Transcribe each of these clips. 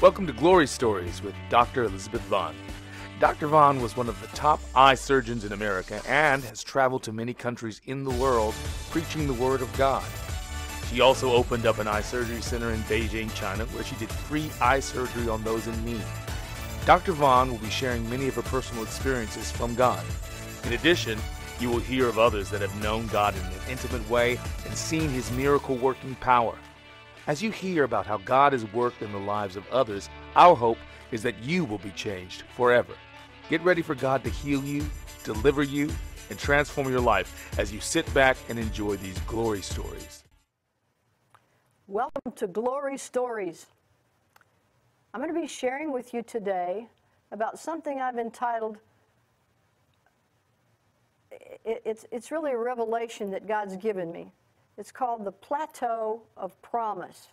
Welcome to Glory Stories with Dr. Elizabeth Vaughn. Dr. Vaughn was one of the top eye surgeons in America and has traveled to many countries in the world preaching the Word of God. She also opened up an eye surgery center in Beijing, China, where she did free eye surgery on those in need. Dr. Vaughn will be sharing many of her personal experiences from God. In addition, you will hear of others that have known God in an intimate way and seen His miracle working power. As you hear about how God has worked in the lives of others, our hope is that you will be changed forever. Get ready for God to heal you, deliver you, and transform your life as you sit back and enjoy these glory stories. Welcome to Glory Stories. I'm going to be sharing with you today about something I've entitled it's, it's really a revelation that God's given me. It's called the Plateau of Promise.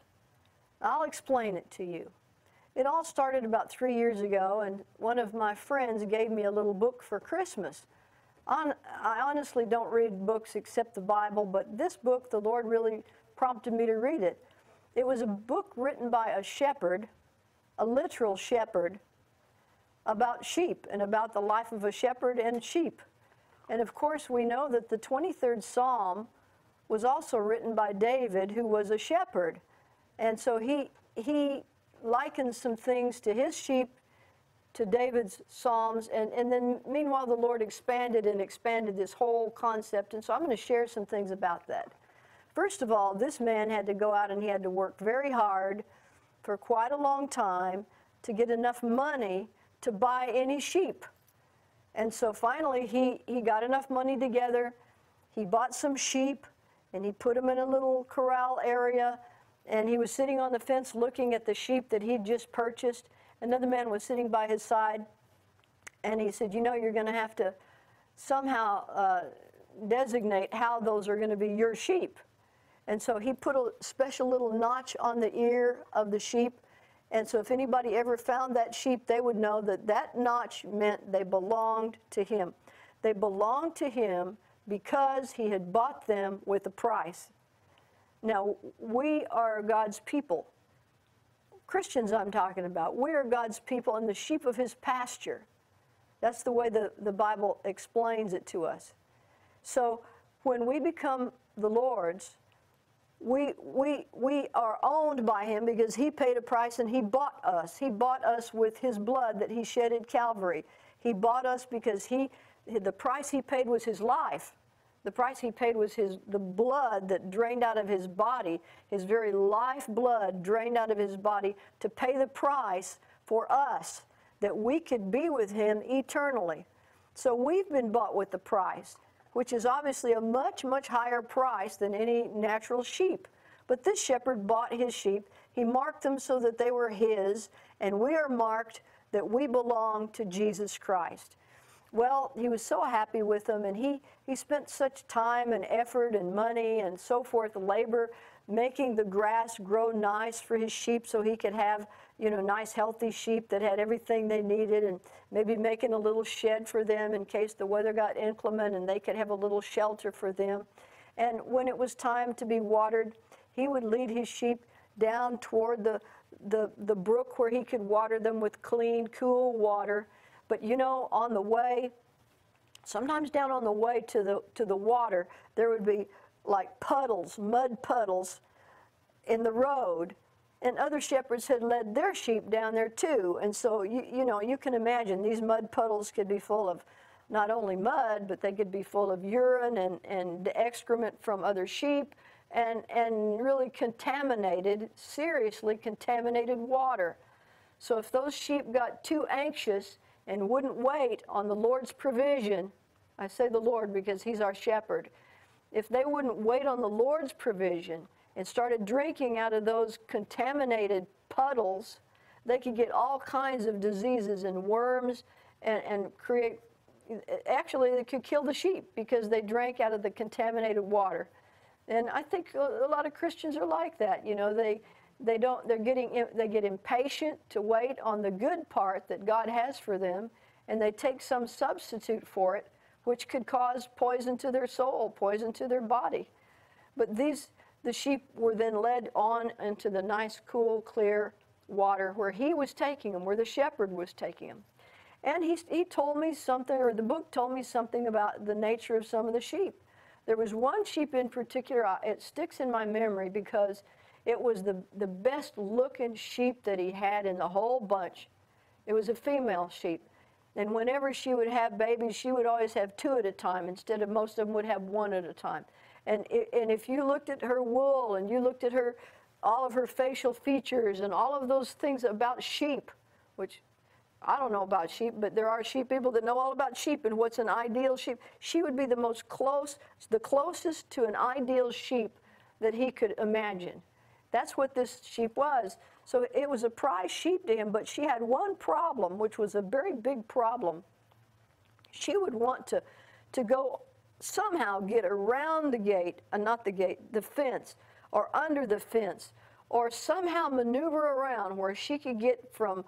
I'll explain it to you. It all started about three years ago, and one of my friends gave me a little book for Christmas. On, I honestly don't read books except the Bible, but this book, the Lord really prompted me to read it. It was a book written by a shepherd, a literal shepherd, about sheep and about the life of a shepherd and sheep. And of course, we know that the 23rd Psalm was also written by David, who was a shepherd. And so he, he likened some things to his sheep, to David's Psalms, and, and then meanwhile, the Lord expanded and expanded this whole concept. And so I'm going to share some things about that. First of all, this man had to go out and he had to work very hard for quite a long time to get enough money to buy any sheep. And so finally, he, he got enough money together. He bought some sheep and he put them in a little corral area. And he was sitting on the fence looking at the sheep that he'd just purchased. Another man was sitting by his side. And he said, You know, you're going to have to somehow uh, designate how those are going to be your sheep. And so he put a special little notch on the ear of the sheep. And so if anybody ever found that sheep, they would know that that notch meant they belonged to him. They belonged to him because he had bought them with a price. Now, we are God's people. Christians, I'm talking about. We are God's people and the sheep of his pasture. That's the way the, the Bible explains it to us. So, when we become the Lord's, we, we, we are owned by him because he paid a price and he bought us. He bought us with his blood that he shed at Calvary. He bought us because he the price he paid was his life. The price he paid was his the blood that drained out of his body, his very life blood drained out of his body to pay the price for us that we could be with him eternally. So we've been bought with the price, which is obviously a much, much higher price than any natural sheep. But this shepherd bought his sheep. He marked them so that they were his, and we are marked that we belong to Jesus Christ. Well, he was so happy with them, and he, he spent such time and effort and money and so forth, labor, making the grass grow nice for his sheep so he could have, you know, nice, healthy sheep that had everything they needed, and maybe making a little shed for them in case the weather got inclement and they could have a little shelter for them. And when it was time to be watered, he would lead his sheep down toward the, the, the brook where he could water them with clean, cool water but you know, on the way, sometimes down on the way to the to the water, there would be like puddles, mud puddles in the road. And other shepherds had led their sheep down there too. And so you you know, you can imagine these mud puddles could be full of not only mud, but they could be full of urine and, and excrement from other sheep and, and really contaminated, seriously contaminated water. So if those sheep got too anxious, and wouldn't wait on the Lord's provision, I say the Lord because He's our shepherd, if they wouldn't wait on the Lord's provision and started drinking out of those contaminated puddles, they could get all kinds of diseases and worms and, and create, actually, they could kill the sheep because they drank out of the contaminated water. And I think a lot of Christians are like that. You know, they, they don't they're getting they get impatient to wait on the good part that God has for them and they take some substitute for it which could cause poison to their soul poison to their body but these the sheep were then led on into the nice cool clear water where he was taking them, where the shepherd was taking them. And he, he told me something, or the book told me something about the nature of some of the sheep. There was one sheep in particular, it sticks in my memory because it was the, the best looking sheep that he had in the whole bunch. It was a female sheep. And whenever she would have babies, she would always have two at a time instead of most of them would have one at a time. And, and if you looked at her wool and you looked at her, all of her facial features and all of those things about sheep, which I don't know about sheep, but there are sheep people that know all about sheep and what's an ideal sheep. She would be the most close, the closest to an ideal sheep that he could imagine. That's what this sheep was. So it was a prize sheep to him, but she had one problem, which was a very big problem. She would want to, to go somehow get around the gate, uh, not the gate, the fence, or under the fence, or somehow maneuver around where she could get from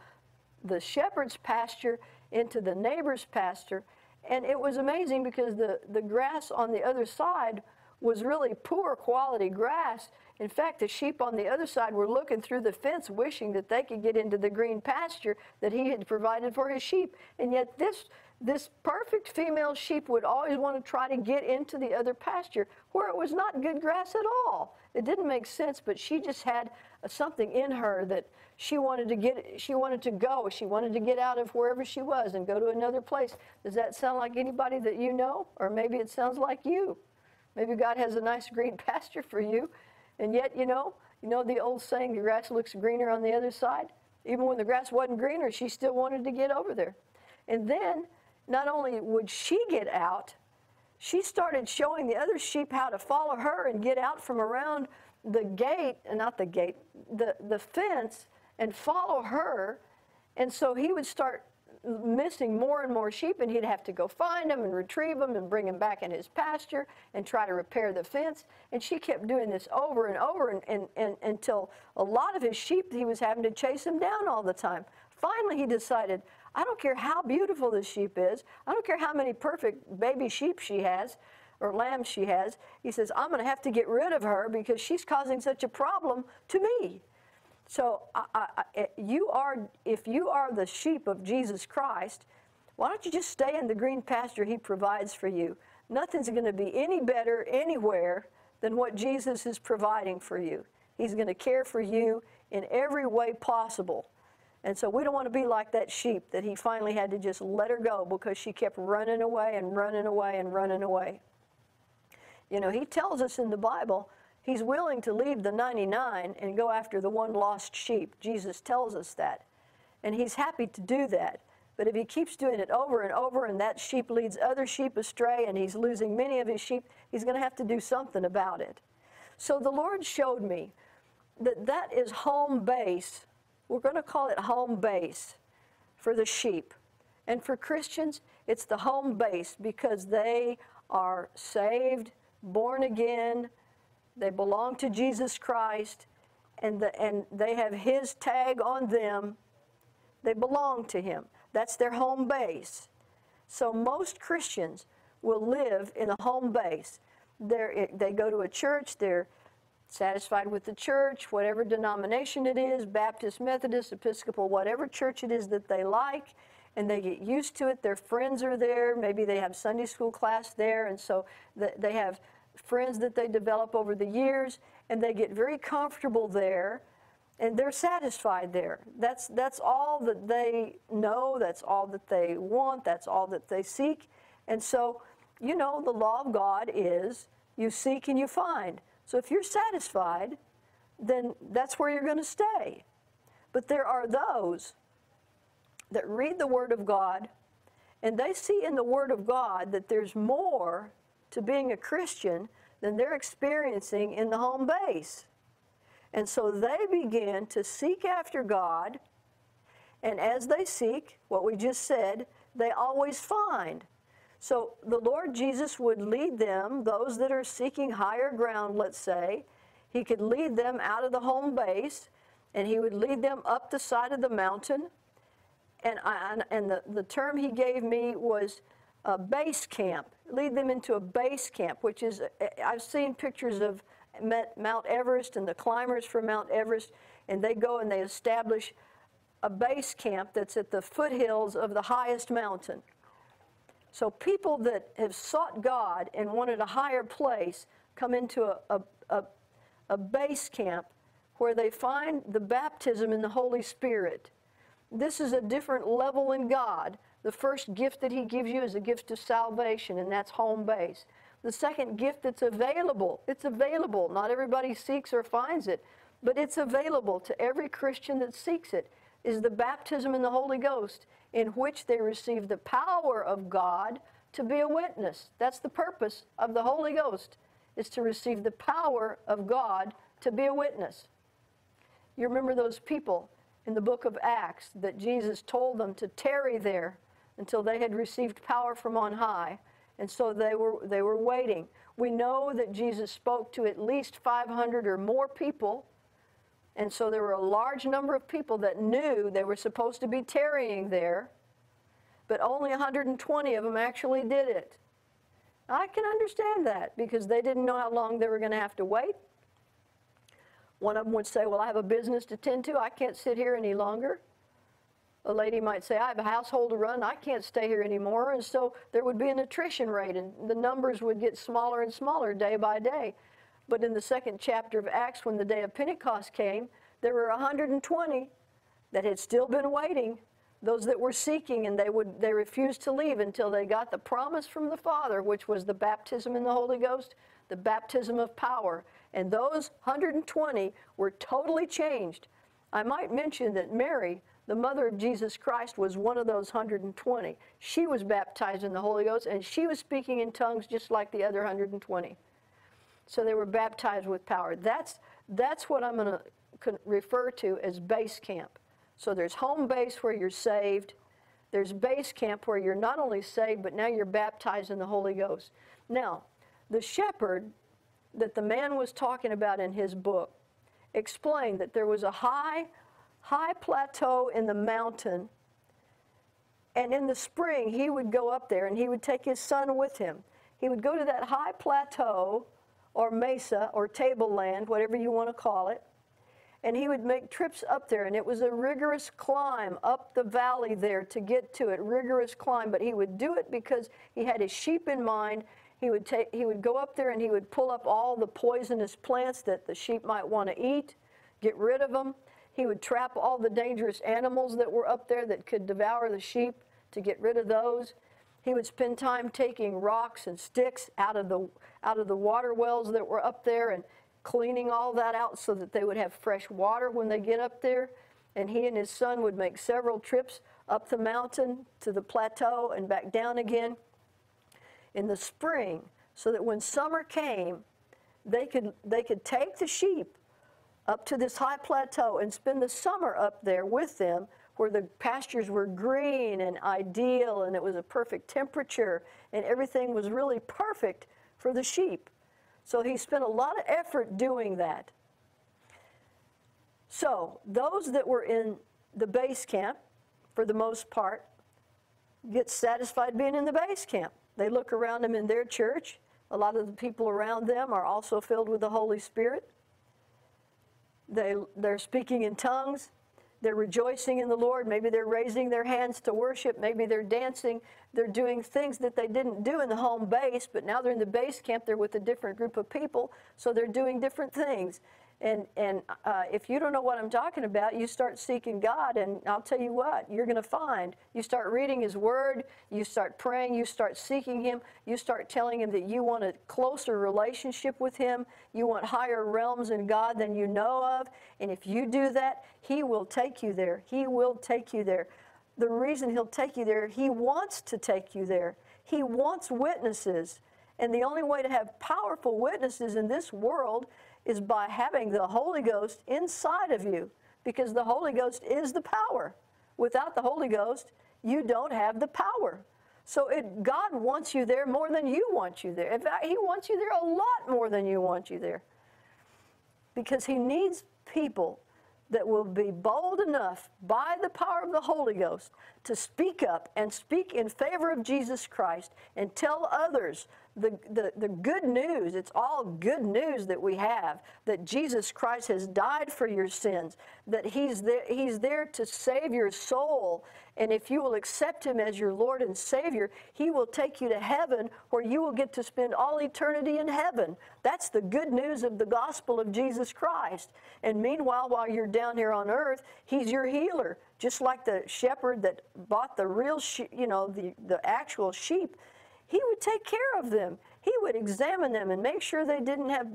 the shepherd's pasture into the neighbor's pasture. And it was amazing because the, the grass on the other side was really poor quality grass. In fact, the sheep on the other side were looking through the fence, wishing that they could get into the green pasture that he had provided for his sheep. And yet, this, this perfect female sheep would always want to try to get into the other pasture where it was not good grass at all. It didn't make sense, but she just had something in her that she wanted to get she wanted to go. She wanted to get out of wherever she was and go to another place. Does that sound like anybody that you know? Or maybe it sounds like you. Maybe god has a nice green pasture for you and yet you know you know the old saying the grass looks greener on the other side even when the grass wasn't greener she still wanted to get over there and then not only would she get out she started showing the other sheep how to follow her and get out from around the gate, and not the gate, the, the fence and follow her. And so he would start missing more and more sheep, and he'd have to go find them and retrieve them and bring them back in his pasture and try to repair the fence. And she kept doing this over and over and, and, and, until a lot of his sheep, he was having to chase them down all the time. Finally, he decided, I don't care how beautiful this sheep is, I don't care how many perfect baby sheep she has or lambs she has. He says, I'm going to have to get rid of her because she's causing such a problem to me. So you are, if you are the sheep of Jesus Christ, why don't you just stay in the green pasture He provides for you? Nothing's going to be any better anywhere than what Jesus is providing for you. He's going to care for you in every way possible. And so we don't want to be like that sheep that he finally had to just let her go because she kept running away and running away and running away. You know, he tells us in the Bible He's willing to leave the 99 and go after the one lost sheep. Jesus tells us that. And he's happy to do that. But if he keeps doing it over and over and that sheep leads other sheep astray and he's losing many of his sheep, he's going to have to do something about it. So the Lord showed me that that is home base. We're going to call it home base for the sheep. And for Christians, it's the home base because they are saved, born again, they belong to Jesus Christ, and, the, and they have His tag on them. They belong to Him. That's their home base. So most Christians will live in a home base. They're, they go to a church, they're satisfied with the church, whatever denomination it is Baptist, Methodist, Episcopal, whatever church it is that they like, and they get used to it. Their friends are there. Maybe they have Sunday school class there, and so they have friends that they develop over the years, and they get very comfortable there and they're satisfied there. That's, that's all that they know, that's all that they want, that's all that they seek. And so, you know, the law of God is you seek and you find. So if you're satisfied, then that's where you're going to stay. But there are those that read the Word of God and they see in the Word of God that there's more to being a Christian than they're experiencing in the home base. And so they begin to seek after God, and as they seek, what we just said, they always find. So the Lord Jesus would lead them, those that are seeking higher ground, let's say, He could lead them out of the home base, and He would lead them up the side of the mountain. And, I, and the, the term He gave me was a base camp lead them into a base camp, which is, eh, eh, I've seen pictures of Mount Everest and the climbers from Mount Everest. and they go and they establish a base camp that's at the foothills of the highest mountain. So people that have sought God and wanted a higher place come into a, a, a, a base camp where they find the baptism in the Holy Spirit. This is a different level in God. The first gift that He gives you is a gift of salvation, and that's home base. The second gift that's available, it's available. Not everybody seeks or finds it, but it's available to every Christian that seeks it, is the baptism in the Holy Ghost, in which they receive the power of God to be a witness. That's the purpose of the Holy Ghost, is to receive the power of God to be a witness. You remember those people in the book of Acts that Jesus told them to tarry there until they had received power from on high. And so they were, they were waiting. We know that Jesus spoke to at least 500 or more people. And so there were a large number of people that knew they were supposed to be tarrying there, but only 120 of them actually did it. I can understand that because they didn't know how long they were going to have to wait. One of them would say, Well, I have a business to tend to. I can't sit here any longer. A lady might say, I have a household to run. I can't stay here anymore. And so there would be an attrition rate, and the numbers would get smaller and smaller day by day. But in the second chapter of Acts, when the day of Pentecost came, there were 120 that had still been waiting, those that were seeking, and they would they refused to leave until they got the promise from the Father, which was the baptism in the Holy Ghost, the baptism of power. And those 120 were totally changed. I might mention that Mary, the mother of Jesus Christ, was one of those 120. She was baptized in the Holy Ghost and she was speaking in tongues just like the other 120. So they were baptized with power. That's, that's what I'm going to refer to as base camp. So there's home base where you're saved. There's base camp where you're not only saved, but now you're baptized in the Holy Ghost. Now, the shepherd that the man was talking about in his book explained that there was a high, high plateau in the mountain. And in the spring, he would go up there and he would take his son with him. He would go to that high plateau or mesa or tableland, whatever you want to call it. And he would make trips up there, and it was a rigorous climb up the valley there to get to it, rigorous climb. But he would do it because he had his sheep in mind he would, take, he would go up there and he would pull up all the poisonous plants that the sheep might want to eat, get rid of them. He would trap all the dangerous animals that were up there that could devour the sheep to get rid of those. He would spend time taking rocks and sticks out of the, out of the water wells that were up there and cleaning all that out so that they would have fresh water when they get up there. And he and his son would make several trips up the mountain to the plateau and back down again in the spring so that when summer came, they could, they could take the sheep up to this high plateau and spend the summer up there with them where the pastures were green and ideal and it was a perfect temperature and everything was really perfect for the sheep. So he spent a lot of effort doing that. So those that were in the base camp, for the most part, get satisfied being in the base camp. They look around them in their church. A lot of the people around them are also filled with the Holy Spirit. They, they're speaking in tongues. They're rejoicing in the Lord. Maybe they're raising their hands to worship. Maybe they're dancing. They're doing things that they didn't do in the home base, but now they're in the base camp. They're with a different group of people, so they're doing different things. And, and uh, if you don't know what I'm talking about, you start seeking God, and I'll tell you what, you're going to find. You start reading His Word, you start praying, you start seeking Him, you start telling Him that you want a closer relationship with Him, you want higher realms in God than you know of. And if you do that, He will take you there. He will take you there. The reason He'll take you there, He wants to take you there. He wants witnesses. And the only way to have powerful witnesses in this world is by having the Holy Ghost inside of you because the Holy Ghost is the power. Without the Holy Ghost, you don't have the power. So it, God wants you there more than you want you there. In fact, He wants you there a lot more than you want you there. Because He needs people that will be bold enough by the power of the Holy Ghost to speak up and speak in favor of Jesus Christ and tell others the, the, the good news, it's all good news that we have that Jesus Christ has died for your sins, that he's there, he's there to save your soul. And if you will accept Him as your Lord and Savior, He will take you to heaven where you will get to spend all eternity in heaven. That's the good news of the gospel of Jesus Christ. And meanwhile, while you're down here on earth, He's your healer. Just like the shepherd that bought the real, she- you know, the, the actual sheep he would take care of them. He would examine them and make sure they didn't have,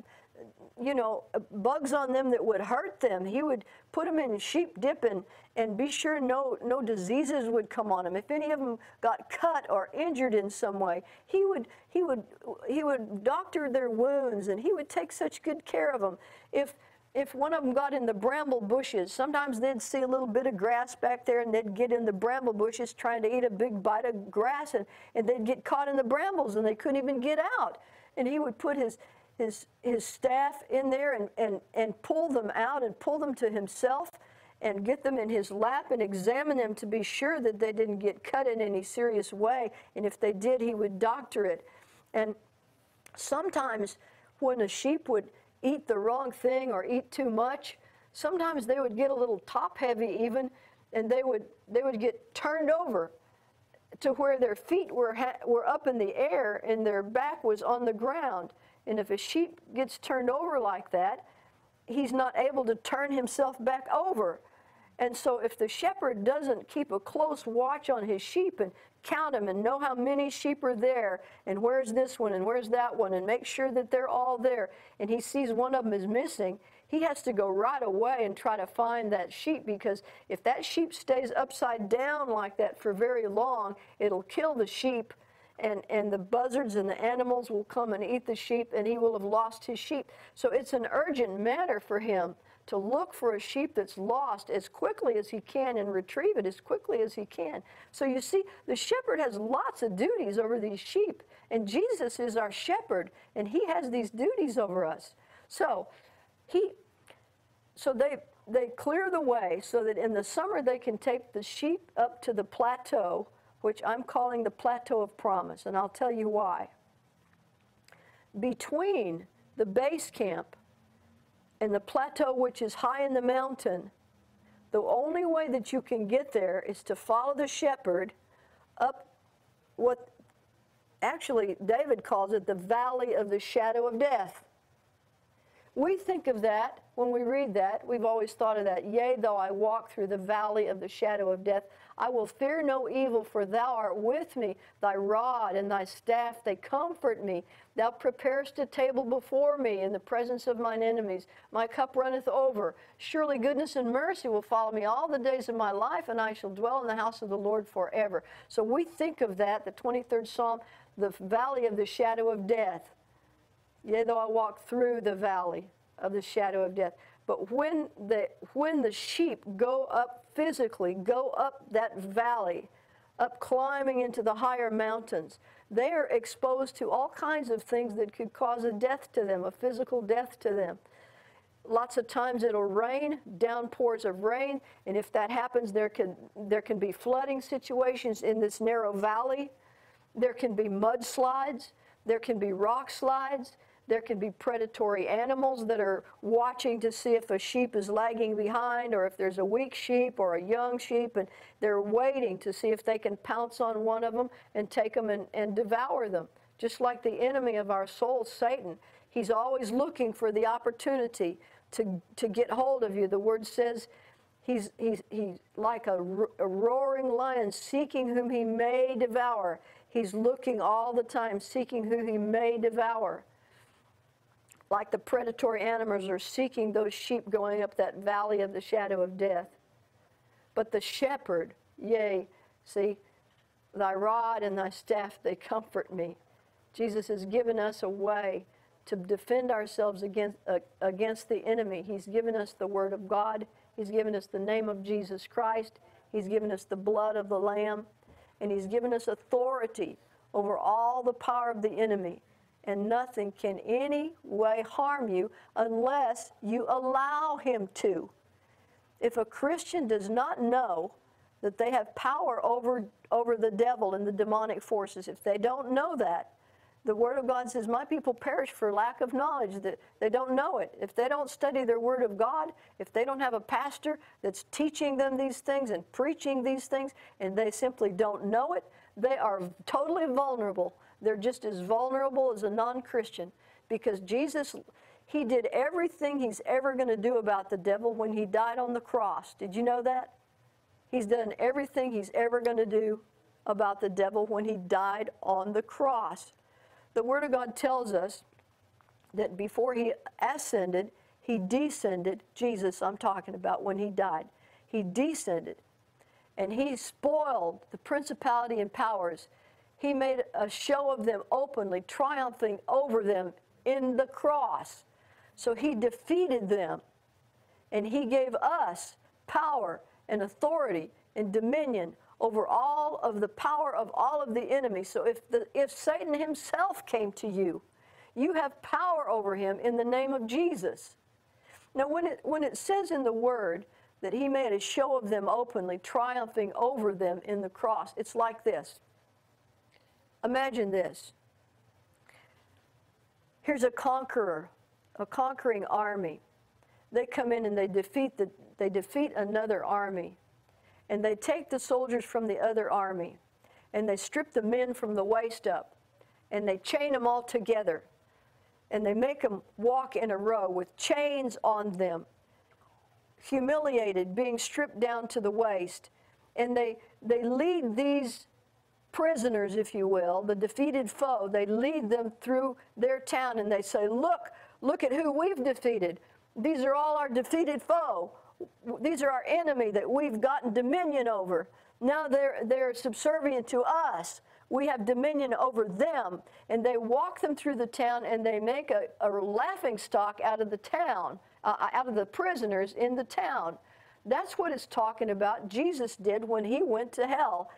you know, bugs on them that would hurt them. He would put them in sheep dip and, and be sure no, no diseases would come on them. If any of them got cut or injured in some way, he would, he would, he would doctor their wounds and he would take such good care of them. If if one of them got in the bramble bushes, sometimes they'd see a little bit of grass back there and they'd get in the bramble bushes trying to eat a big bite of grass and, and they'd get caught in the brambles and they couldn't even get out. And he would put his, his, his staff in there and, and, and pull them out and pull them to himself and get them in his lap and examine them to be sure that they didn't get cut in any serious way. And if they did, he would doctor it. And sometimes when a sheep would eat the wrong thing or eat too much. Sometimes they would get a little top heavy even, and they would they would get turned over to where their feet were were up in the air and their back was on the ground. And if a sheep gets turned over like that, he's not able to turn himself back over. And so, if the shepherd doesn't keep a close watch on his sheep and count them and know how many sheep are there and where's this one and where's that one and make sure that they're all there, and he sees one of them is missing, he has to go right away and try to find that sheep because if that sheep stays upside down like that for very long, it'll kill the sheep. And, and the buzzards and the animals will come and eat the sheep, and he will have lost his sheep. So it's an urgent matter for him to look for a sheep that's lost as quickly as he can and retrieve it as quickly as he can. So you see, the shepherd has lots of duties over these sheep, and Jesus is our shepherd, and he has these duties over us. So he so they they clear the way so that in the summer they can take the sheep up to the plateau, which I'm calling the plateau of promise, and I'll tell you why. Between the base camp and the plateau, which is high in the mountain, the only way that you can get there is to follow the shepherd up what actually David calls it the valley of the shadow of death. We think of that when we read that. We've always thought of that. Yea, though I walk through the valley of the shadow of death, I will fear no evil, for thou art with me. Thy rod and thy staff, they comfort me. Thou preparest a table before me in the presence of mine enemies. My cup runneth over. Surely goodness and mercy will follow me all the days of my life, and I shall dwell in the house of the Lord forever. So we think of that, the 23rd Psalm, the valley of the shadow of death. Yea, though I walk through the valley of the shadow of death. But when the, when the sheep go up physically, go up that valley, up climbing into the higher mountains, they are exposed to all kinds of things that could cause a death to them, a physical death to them. Lots of times it'll rain, downpours of rain, and if that happens, there can, there can be flooding situations in this narrow valley. There can be mudslides. There can be rock slides. There can be predatory animals that are watching to see if a sheep is lagging behind or if there's a weak sheep or a young sheep, and they're waiting to see if they can pounce on one of them and take them and, and devour them. Just like the enemy of our soul, Satan, he's always looking for the opportunity to, to get hold of you. The word says he's, he's, he's like a, a roaring lion seeking whom he may devour. He's looking all the time, seeking who he may devour like the predatory animals are seeking those sheep going up that valley of the shadow of death. But the shepherd, yea, see, thy rod and thy staff, they comfort me. Jesus has given us a way to defend ourselves against, uh, against the enemy. He's given us the word of God. He's given us the name of Jesus Christ. He's given us the blood of the Lamb. And He's given us authority over all the power of the enemy and nothing can any way harm you unless you allow him to. If a Christian does not know that they have power over, over the devil and the demonic forces, if they don't know that, The Word of God says, My people perish for lack of knowledge, that they don't know it. If they don't study their Word of God, if they don't have a pastor that's teaching them these things and preaching these things, and they simply don't know it, they are totally vulnerable. They're just as vulnerable as a non Christian because Jesus, He did everything He's ever going to do about the devil when He died on the cross. Did you know that? He's done everything He's ever going to do about the devil when He died on the cross. The Word of God tells us that before he ascended, he descended. Jesus, I'm talking about when he died. He descended and he spoiled the principality and powers. He made a show of them openly, triumphing over them in the cross. So he defeated them and he gave us power and authority and dominion over all of the power of all of the enemy. So if, the, if Satan himself came to you, you have power over him in the name of Jesus. Now, when it, when it says in the word that he made a show of them openly, triumphing over them in the cross, it's like this. Imagine this. Here's a conqueror, a conquering army. They come in and they defeat, the, they defeat another army. And they take the soldiers from the other army. And they strip the men from the waist up. And they chain them all together. And they make them walk in a row with chains on them. Humiliated being stripped down to the waist. And they they lead these prisoners if you will the defeated foe they lead them through their town and they say look look at who we've defeated these are all our defeated foe these are our enemy that we've gotten dominion over. Now they're, they're subservient to us. We have dominion over them. And they walk them through the town and they make a, a laughing stock out of the town, uh, out of the prisoners in the town. That's what it's talking about. Jesus did when he went to hell.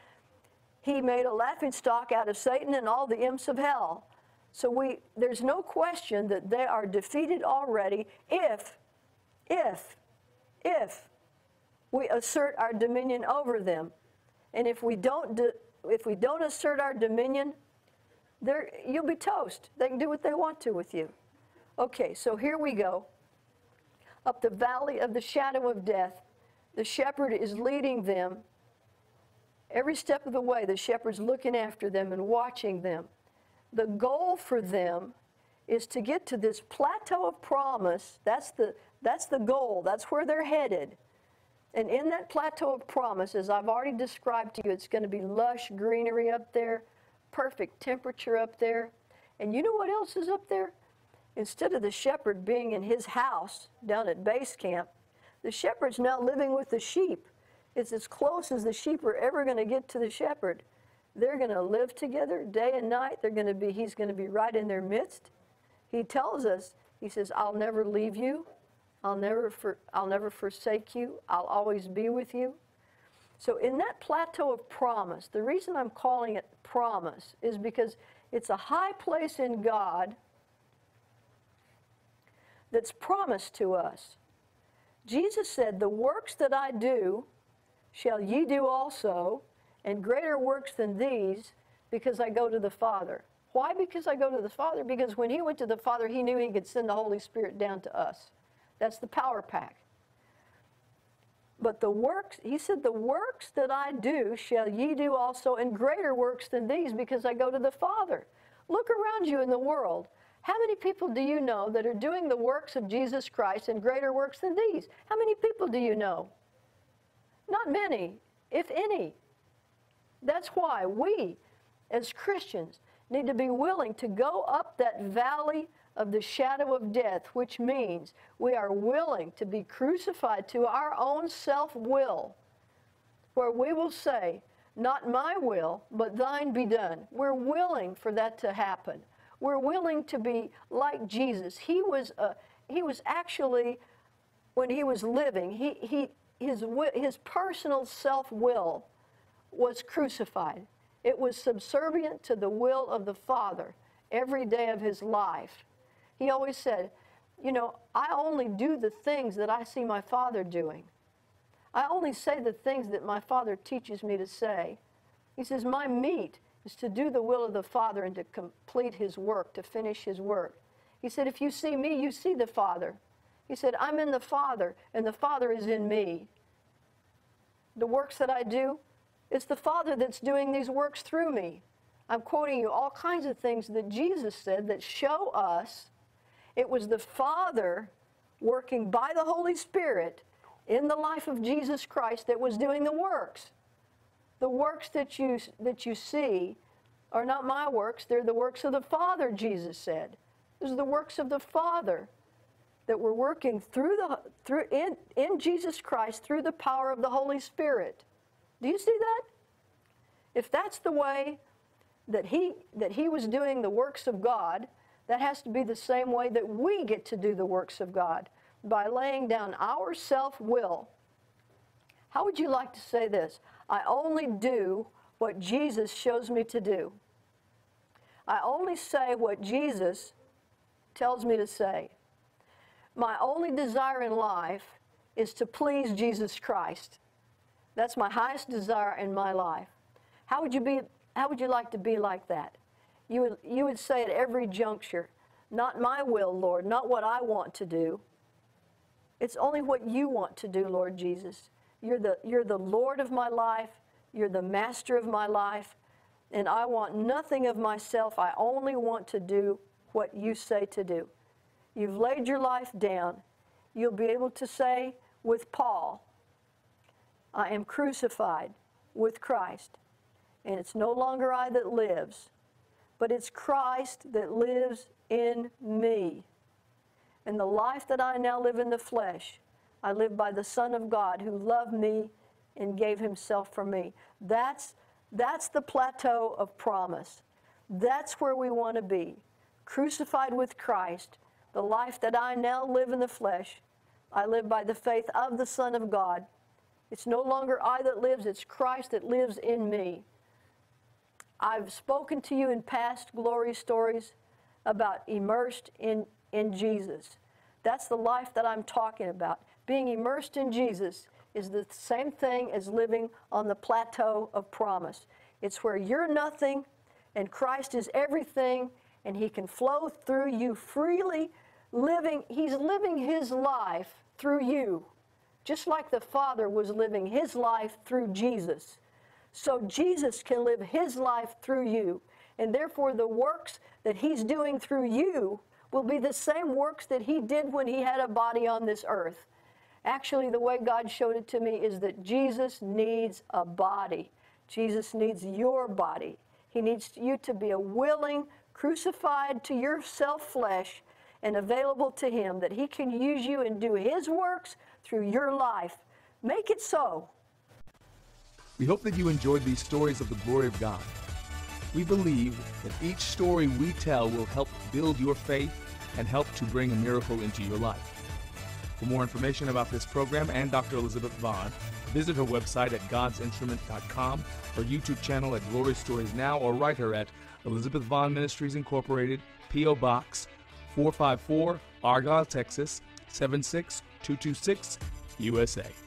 He made a laughing stock out of Satan and all the imps of hell. So we, there's no question that they are defeated already if, if if we assert our dominion over them. And if we don't, do, if we don't assert our dominion, you'll be toast. They can do what they want to with you. Okay, so here we go. Up the valley of the shadow of death, the shepherd is leading them. Every step of the way, the shepherd's looking after them and watching them. The goal for them is to get to this plateau of promise. That's the, that's the goal. That's where they're headed. And in that plateau of promise, as I've already described to you, it's going to be lush greenery up there, perfect temperature up there. And you know what else is up there? Instead of the shepherd being in his house down at base camp, the shepherd's now living with the sheep. It's as close as the sheep are ever going to get to the shepherd. They're going to live together day and night. They're going to be, he's going to be right in their midst. He tells us, he says, I'll never leave you. I'll never, for, I'll never forsake you. I'll always be with you. So, in that plateau of promise, the reason I'm calling it promise is because it's a high place in God that's promised to us. Jesus said, The works that I do shall ye do also, and greater works than these, because I go to the Father. Why? Because I go to the Father? Because when he went to the Father, he knew he could send the Holy Spirit down to us. That's the power pack. But the works, he said, the works that I do shall ye do also, and greater works than these, because I go to the Father. Look around you in the world. How many people do you know that are doing the works of Jesus Christ and greater works than these? How many people do you know? Not many, if any. That's why we, as Christians, need to be willing to go up that valley of the shadow of death, which means we are willing to be crucified to our own self will, where we will say, Not my will, but thine be done. We're willing for that to happen. We're willing to be like Jesus. He was, uh, he was actually, when he was living, he, he, his, his personal self will was crucified. It was subservient to the will of the Father every day of his life. He always said, You know, I only do the things that I see my Father doing. I only say the things that my Father teaches me to say. He says, My meat is to do the will of the Father and to complete his work, to finish his work. He said, If you see me, you see the Father. He said, I'm in the Father, and the Father is in me. The works that I do, it's the Father that's doing these works through me. I'm quoting you all kinds of things that Jesus said that show us it was the Father working by the Holy Spirit in the life of Jesus Christ that was doing the works. The works that you, that you see are not my works, they're the works of the Father, Jesus said. Those are the works of the Father that we're working through the through in, in Jesus Christ through the power of the Holy Spirit. Do you see that? If that's the way that he that he was doing the works of God, that has to be the same way that we get to do the works of God by laying down our self-will. How would you like to say this? I only do what Jesus shows me to do. I only say what Jesus tells me to say. My only desire in life is to please Jesus Christ. That's my highest desire in my life. How would you be how would you like to be like that? You would, you would say at every juncture, Not my will, Lord, not what I want to do. It's only what you want to do, Lord Jesus. You're the, you're the Lord of my life, you're the master of my life, and I want nothing of myself. I only want to do what you say to do. You've laid your life down. You'll be able to say with Paul, I am crucified with Christ. And it's no longer I that lives, but it's Christ that lives in me. And the life that I now live in the flesh, I live by the Son of God who loved me and gave himself for me. That's, that's the plateau of promise. That's where we want to be. Crucified with Christ, the life that I now live in the flesh, I live by the faith of the Son of God. It's no longer I that lives, it's Christ that lives in me. I've spoken to you in past glory stories about immersed in, in Jesus. That's the life that I'm talking about. Being immersed in Jesus is the same thing as living on the plateau of promise. It's where you're nothing and Christ is everything and he can flow through you freely living he's living his life through you just like the father was living his life through Jesus so Jesus can live his life through you. And therefore, the works that he's doing through you will be the same works that he did when he had a body on this earth. Actually, the way God showed it to me is that Jesus needs a body. Jesus needs your body. He needs you to be a willing, crucified to your self flesh, and available to Him, that He can use you and do His works through your life. Make it so. We hope that you enjoyed these stories of the glory of God. We believe that each story we tell will help build your faith and help to bring a miracle into your life. For more information about this program and Dr. Elizabeth Vaughn, visit her website at godsinstrument.com, her YouTube channel at Glory Stories Now, or write her at Elizabeth Vaughn Ministries Incorporated, P.O. Box 454, Argyle, Texas 76226, USA.